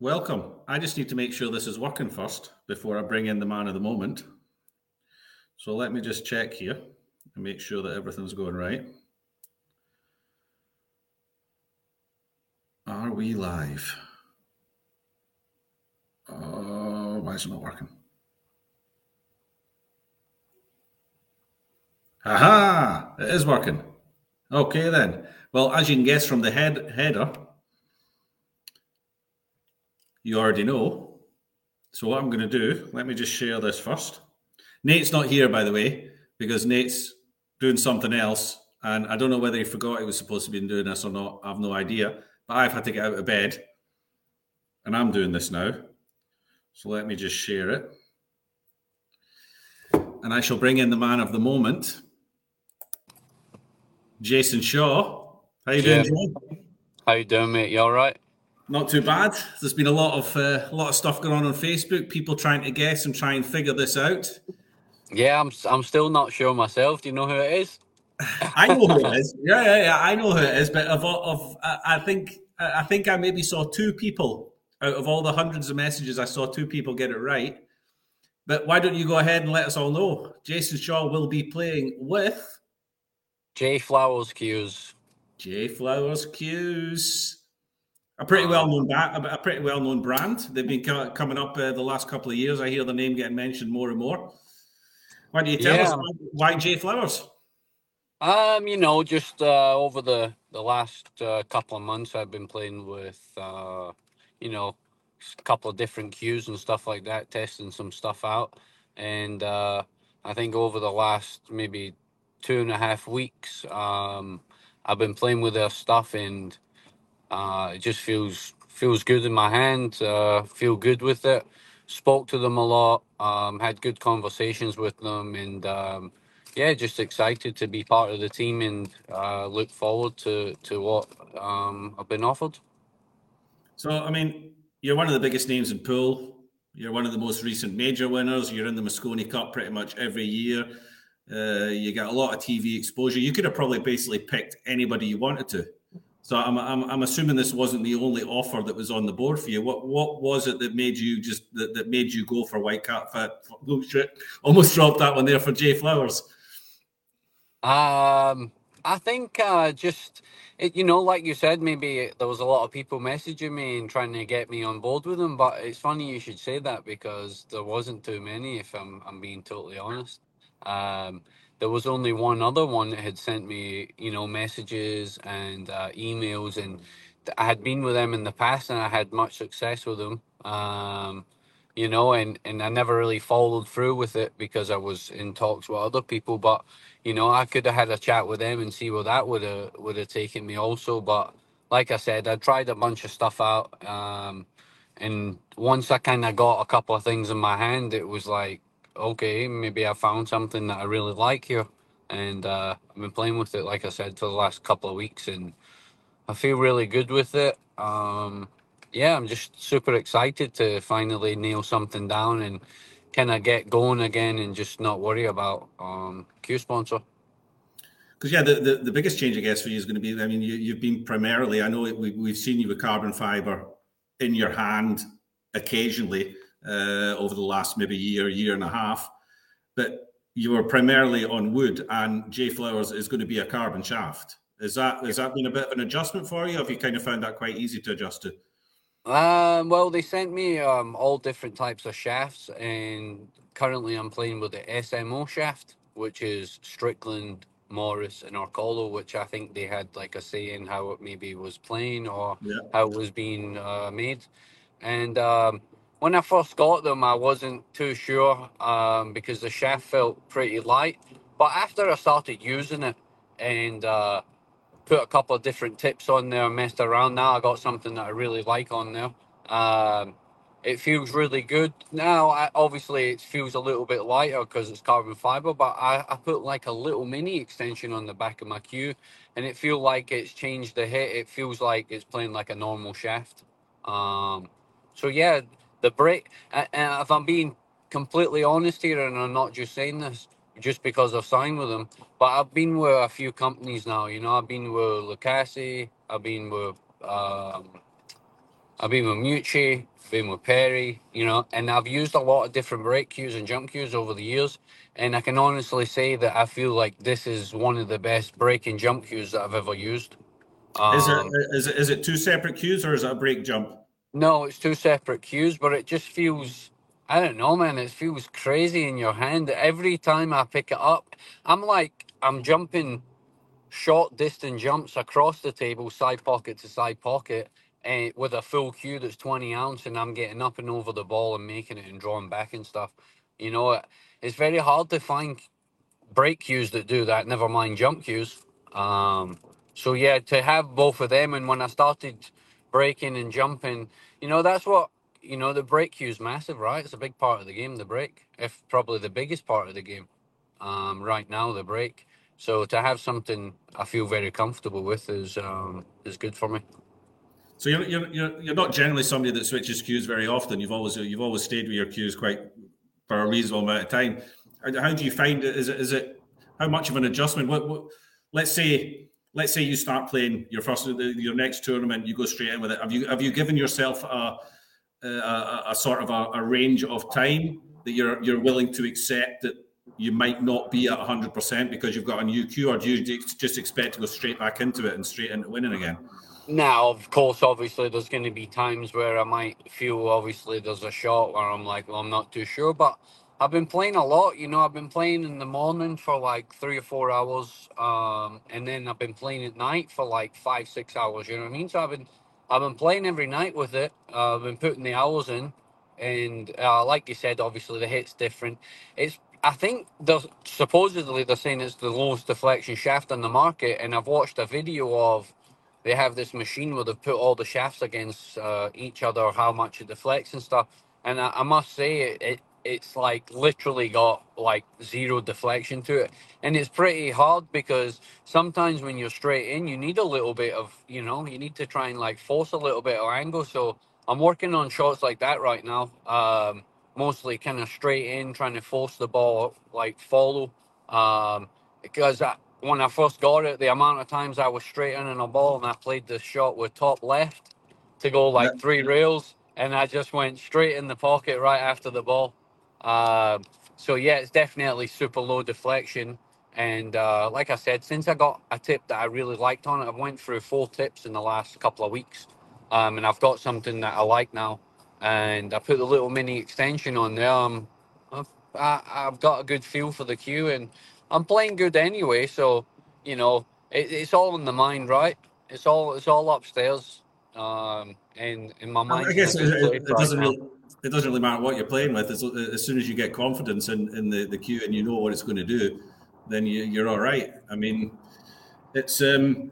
welcome. I just need to make sure this is working first before I bring in the man of the moment. So let me just check here and make sure that everything's going right. Are we live? Oh, why is it not working? Aha! It is working. Okay then. Well, as you can guess from the head header, you already know. So what I'm going to do, let me just share this first. Nate's not here, by the way, because Nate's doing something else, and I don't know whether he forgot he was supposed to be doing this or not. I have no idea. But I've had to get out of bed, and I'm doing this now. So let me just share it, and I shall bring in the man of the moment, Jayson Shaw. How you doing, Jay? How you doing, mate? You all right? Not too bad. There's been a lot of uh, a lot of stuff going on on Facebook. People trying to guess and try and figure this out. Yeah, I'm. I'm still not sure myself. Do you know who it is? I know who it is. Yeah, yeah, yeah. I know who it is. But of, of I think I think I maybe saw two people out of all the hundreds of messages. I saw two people get it right. But why don't you go ahead and let us all know? Jayson Shaw will be playing with J Flowers Cues. J Flowers Cues a pretty well known a pretty well known brand. They've been coming up uh, the last couple of years. I hear the name getting mentioned more and more. Why do you tell yeah. us why, why J Flowers? Um, you know, just uh, over the the last uh, couple of months, I've been playing with, uh, you know, a couple of different cues and stuff like that, testing some stuff out, and uh, I think over the last maybe two and a half weeks, um, I've been playing with their stuff and uh, it just feels feels good in my hand. Uh, feel good with it. Spoke to them a lot. Um, had good conversations with them, and um, yeah, just excited to be part of the team and uh, look forward to to what um, I've been offered. So, I mean, you're one of the biggest names in pool. You're one of the most recent major winners. You're in the Mosconi Cup pretty much every year. Uh, you get a lot of TV exposure. You could have probably basically picked anybody you wanted to. So I'm, I'm, I'm assuming this wasn't the only offer that was on the board for you. What what was it that made you just that, that made you go for White Cat Fit? Oh shit! Almost dropped that one there for J Flowers. Um, I think uh, just it, you know, like you said, maybe there was a lot of people messaging me and trying to get me on board with them. But it's funny you should say that because there wasn't too many. If I'm I'm being totally honest. Um, there was only one other one that had sent me, you know, messages and uh, emails, and I had been with them in the past, and I had much success with them. Um, you know, and and I never really followed through with it because I was in talks with other people. But you know, I could have had a chat with them and see where that would have would have taken me also. But like I said, I tried a bunch of stuff out, um, and once I kind of got a couple of things in my hand, it was like okay, maybe I found something that I really like here. And uh, I've been playing with it, like I said, for the last couple of weeks, and I feel really good with it. Um, yeah, I'm just super excited to finally nail something down and kind of get going again and just not worry about um, Q sponsor. Because yeah, the, the, the, biggest change I guess for you is going to be. I mean, you, you've been primarily. I know we, we've seen you with carbon fiber in your hand occasionally, uh, over the last maybe year, year and a half. But you were primarily on wood, and J Flowers is going to be a carbon shaft. Is that has that been a bit of an adjustment for you? have you kind of found that quite easy to adjust to? Um, well, they sent me um, all different types of shafts, and currently I'm playing with the SMO shaft, which is Strickland, Morris, and Orcollo, which I think they had like a say in how it maybe was playing or yeah. how it was being uh, made. And um, when I first got them, I wasn't too sure um, because the shaft felt pretty light. But after I started using it and uh, put a couple of different tips on there, and messed around, now I got something that I really like on there. Um, it feels really good. Now, I, obviously, it feels a little bit lighter because it's carbon fiber, but I, I put like a little mini extension on the back of my cue and it feels like it's changed the hit. It feels like it's playing like a normal shaft. Um, so, yeah, the break. And if I'm being completely honest here, and I'm not just saying this just because I've signed with them, but I've been with a few companies now. You know, I've been with Lucasi, I've been with um, I've been with Mucci, been with Perry, you know, and I've used a lot of different break cues and jump cues over the years. And I can honestly say that I feel like this is one of the best break and jump cues that I've ever used. is Um, it is it is it two separate cues or is it a break jump? No, it's two separate cues, but it just feels, I don't know, man, it feels crazy in your hand. Every time I pick it up, I'm like, I'm jumping short distance jumps across the table, side pocket to side pocket, and with a full cue that's 20 ounce, and I'm getting up and over the ball and making it and drawing back and stuff. You know, it, it's very hard to find break cues that do that, never mind jump cues. Um, so, yeah, to have both of them, and when I started breaking and jumping, you know, that's what, you know, the break cue is massive, right? It's a big part of the game, the break, if probably the biggest part of the game um, right now, the break. So to have something I feel very comfortable with is um, is good for me. So you're, you're you're not generally somebody that switches cues very often. You've always you've always stayed with your cues quite for a reasonable amount of time. How, how do you find it? Is it is it how much of an adjustment? What, what let's say let's say you start playing your first your next tournament, you go straight in with it. Have you have you given yourself a a, a, sort of a, a range of time that you're you're willing to accept that you might not be at 100% because you've got a new cue, or do you just expect to go straight back into it and straight into winning again? Now, of course, obviously, there's going to be times where I might feel obviously there's a shot where I'm like, well, I'm not too sure, but I've been playing a lot. You know, I've been playing in the morning for like three or four hours, um, and then I've been playing at night for like five, six hours. You know what I mean? So I've been, I've been playing every night with it. Uh, I've been putting the hours in, and uh, like you said, obviously the hit's different. It's I think they're supposedly they're saying it's the lowest deflection shaft on the market, and I've watched a video of they have this machine where they've put all the shafts against uh, each other, how much it deflects and stuff. And I, I must say, it, it it's like literally got like zero deflection to it, and it's pretty hard because sometimes when you're straight in, you need a little bit of you know you need to try and like force a little bit of angle. So I'm working on shots like that right now. Um, mostly kind of straight in, trying to force the ball like follow. Um, because I, when I first got it, the amount of times I was straight in on a ball and I played the shot with top left to go like three rails, and I just went straight in the pocket right after the ball. Um, so yeah, it's definitely super low deflection. And uh, like I said, since I got a tip that I really liked on it, I've went through four tips in the last couple of weeks, um, and I've got something that I like now. And I put the little mini extension on there. Um, I've, I, I've got a good feel for the cue, and I'm playing good anyway. So you know, it, it's all in the mind, right? It's all it's all upstairs. Um, and in my mind, I guess it, it, it doesn't really it doesn't really matter what you're playing with. As, as soon as you get confidence in, in the, the cue and you know what it's going to do, then you, you're all right. I mean, it's um,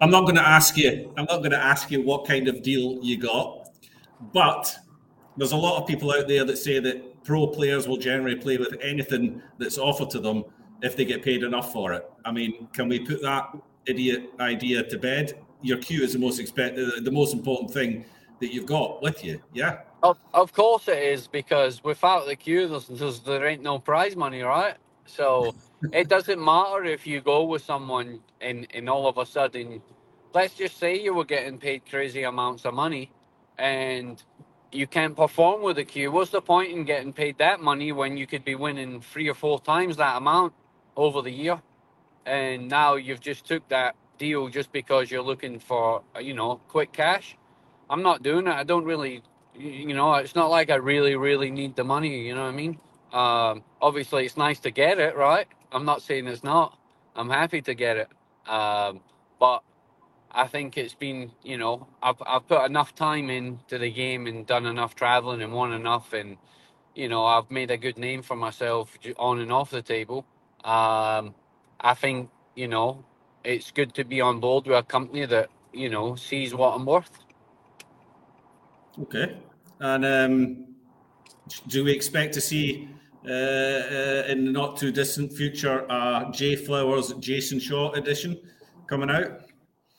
I'm not going to ask you. I'm not going to ask you what kind of deal you got, but there's a lot of people out there that say that pro players will generally play with anything that's offered to them if they get paid enough for it. I mean, can we put that idiot idea to bed? Your cue is the most expect the most important thing that you've got with you. Yeah. Of, of course it is because without the cue, there's, there's there ain't no prize money, right? So it doesn't matter if you go with someone and and all of a sudden, let's just say you were getting paid crazy amounts of money, and you can't perform with the cue. What's the point in getting paid that money when you could be winning three or four times that amount over the year? And now you've just took that deal just because you're looking for you know quick cash. I'm not doing it. I don't really, you know, it's not like I really, really need the money. You know what I mean? Um, obviously, it's nice to get it, right? I'm not saying it's not. I'm happy to get it. Um, but I think it's been, you know, I've, I've put enough time into the game and done enough traveling and won enough. And, you know, I've made a good name for myself on and off the table. Um, I think, you know, it's good to be on board with a company that, you know, sees what I'm worth. Okay. And um, do we expect to see uh, uh, in the not too distant future uh, J Flowers Jayson Shaw edition coming out?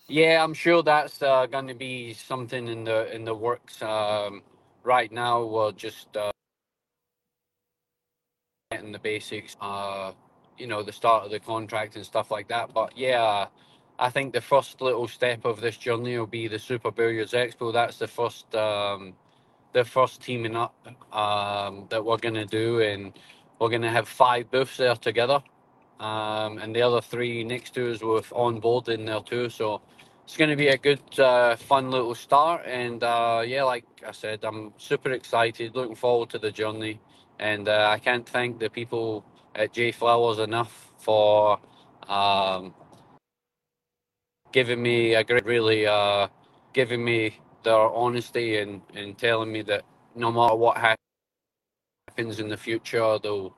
Yeah, I'm sure that's uh, going to be something in the in the works. Um, right now, we're just uh, getting the basics. Uh, you know, the start of the contract and stuff like that. But yeah, I think the first little step of this journey will be the Super Billiards Expo. That's the first, um, the first teaming up um, that we're going to do, and we're going to have five booths there together, um, and the other three next to us with on board in there too. So it's going to be a good, uh, fun little start, and uh, yeah, like I said, I'm super excited, looking forward to the journey, and uh, I can't thank the people at J Flowers enough for. Um, giving me a great, really uh, giving me their honesty and, and telling me that no matter what happens in the future, they'll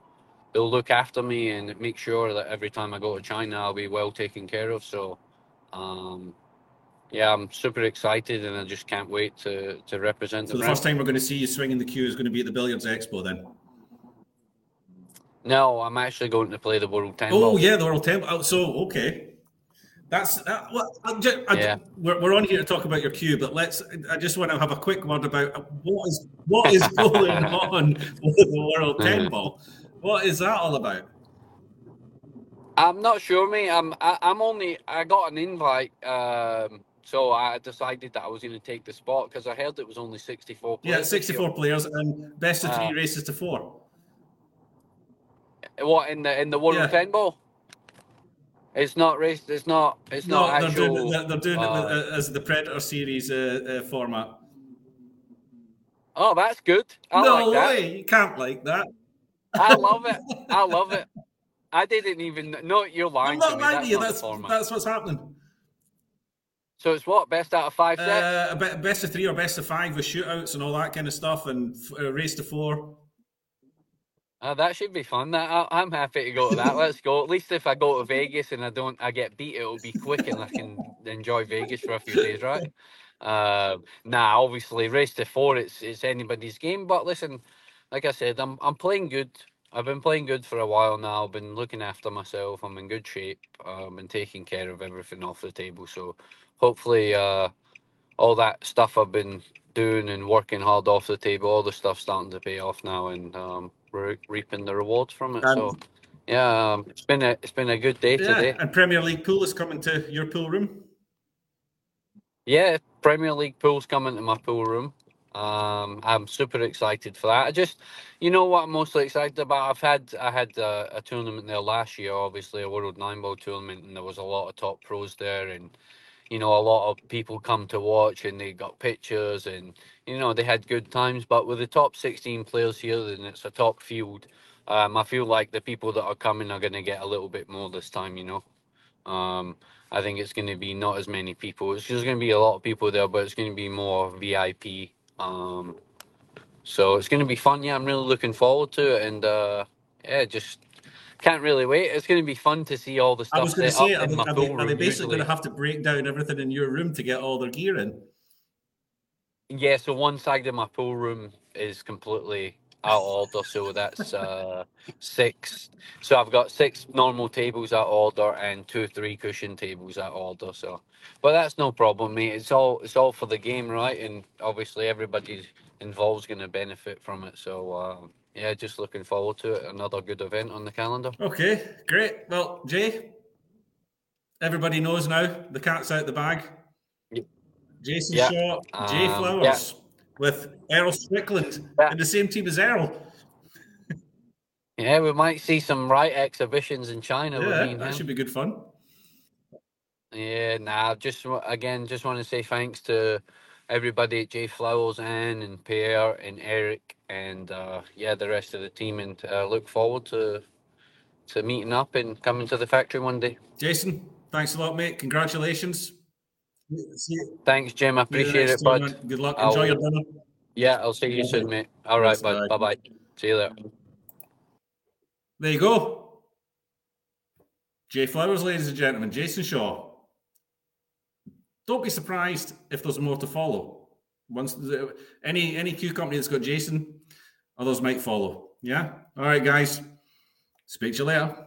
they'll look after me and make sure that every time I go to China, I'll be well taken care of. So, um, yeah, I'm super excited and I just can't wait to to represent. So the, the first time we're going to see you swinging the cue is going to be at the Billiards Expo then. No, I'm actually going to play the World Ten. Oh yeah, the World Ten. Oh, so okay. That's uh, well, I just, I, Yeah. we're, we're on here to talk about your cue, but let's. I just want to have a quick word about what is what is going on with the World Ten Ball. What is that all about? I'm not sure, mate. I'm I, I'm only I got an invite, um, so I decided that I was going to take the spot because I heard it was only 64. Yeah, players year. sixty-four players and best of three Uh, races to four. What in the in the World Yeah. Ten Ball? It's not race. It's not. It's No, not they're actual. doing it, they're, they're doing it uh, with, uh, as the Predator series uh, uh, format. oh, that's good. I no like that. way, you can't like that. I love it. I love it. I didn't even know you're I'm lying to not me. lying That's to you. the That's format. that's what's happening. So it's what best out of five sets. Uh, best of three or best of five with shootouts and all that kind of stuff, and uh, race to four. Uh, that should be fun. That I, I'm happy to go to that. Let's go. At least if I go to Vegas and I don't, I get beat, it'll be quick and I can enjoy Vegas for a few days, right? Uh, nah, obviously, race to four, it's it's anybody's game. But listen, like I said, I'm I'm playing good. I've been playing good for a while now. I've been looking after myself. I'm in good shape. Um, and taking care of everything off the table. So hopefully, uh, all that stuff I've been doing and working hard off the table, all the stuff starting to pay off now, and um, we're reaping the rewards from it. so, yeah, um, it's been a it's been a good day Yeah, today. and Premier League pool is coming to your pool room. Yeah, Premier League pool's coming to my pool room. Um, I'm super excited for that. I just, you know, what I'm mostly excited about. I've had I had a, a tournament there last year, obviously a World Nine Ball tournament, and there was a lot of top pros there, and you know, a lot of people come to watch, and they got pictures, and you know, they had good times. But with the top 16 players here, then it's a top field. Um, I feel like the people that are coming are going to get a little bit more this time. You know. Um, I think it's going to be not as many people. It's just going to be a lot of people there, but it's going to be more VIP. Um, so it's going to be fun. Yeah, I'm really looking forward to it, and uh, yeah, just can't really wait. It's going to be fun to see all the stuff. I was going to say, are they, are they, are they basically usually. going to have to break down everything in your room to get all their gear in? Yeah, so one side of my pool room is completely out of order, so that's uh, six. So I've got six normal tables out of order and two three cushion tables out of order. So, but that's no problem, mate. It's all it's all for the game, right? And obviously everybody involved's going to benefit from it. So um, yeah, just looking forward to it. Another good event on the calendar. Okay, great. Well, Jay, everybody knows now the cat's out the bag. Yep. Jayson Yeah. Shaw, Jay Um, Flowers with Earl Strickland in the same team as Earl. Yeah, we might see some right exhibitions in China Yeah, that him. should be good fun. Yeah, nah, just again, just want to say thanks to everybody at J Flowers, and Pierre and Eric, and uh, yeah, the rest of the team, and uh, look forward to to meeting up and coming to the factory one day. Jayson, thanks a lot, mate. Congratulations. Thanks, Jim. I see you the appreciate it, bud. tournament. Good luck. I'll- Enjoy your dinner. Yeah, I'll see you soon, mate. All right, bud. bye. Bye bye. See you there. There you go. J Flowers, ladies and gentlemen. Jayson Shaw. Don't be surprised if there's more to follow. Once the, any any Q company that's got Jayson, others might follow. Yeah. All right, guys. Speak to you later.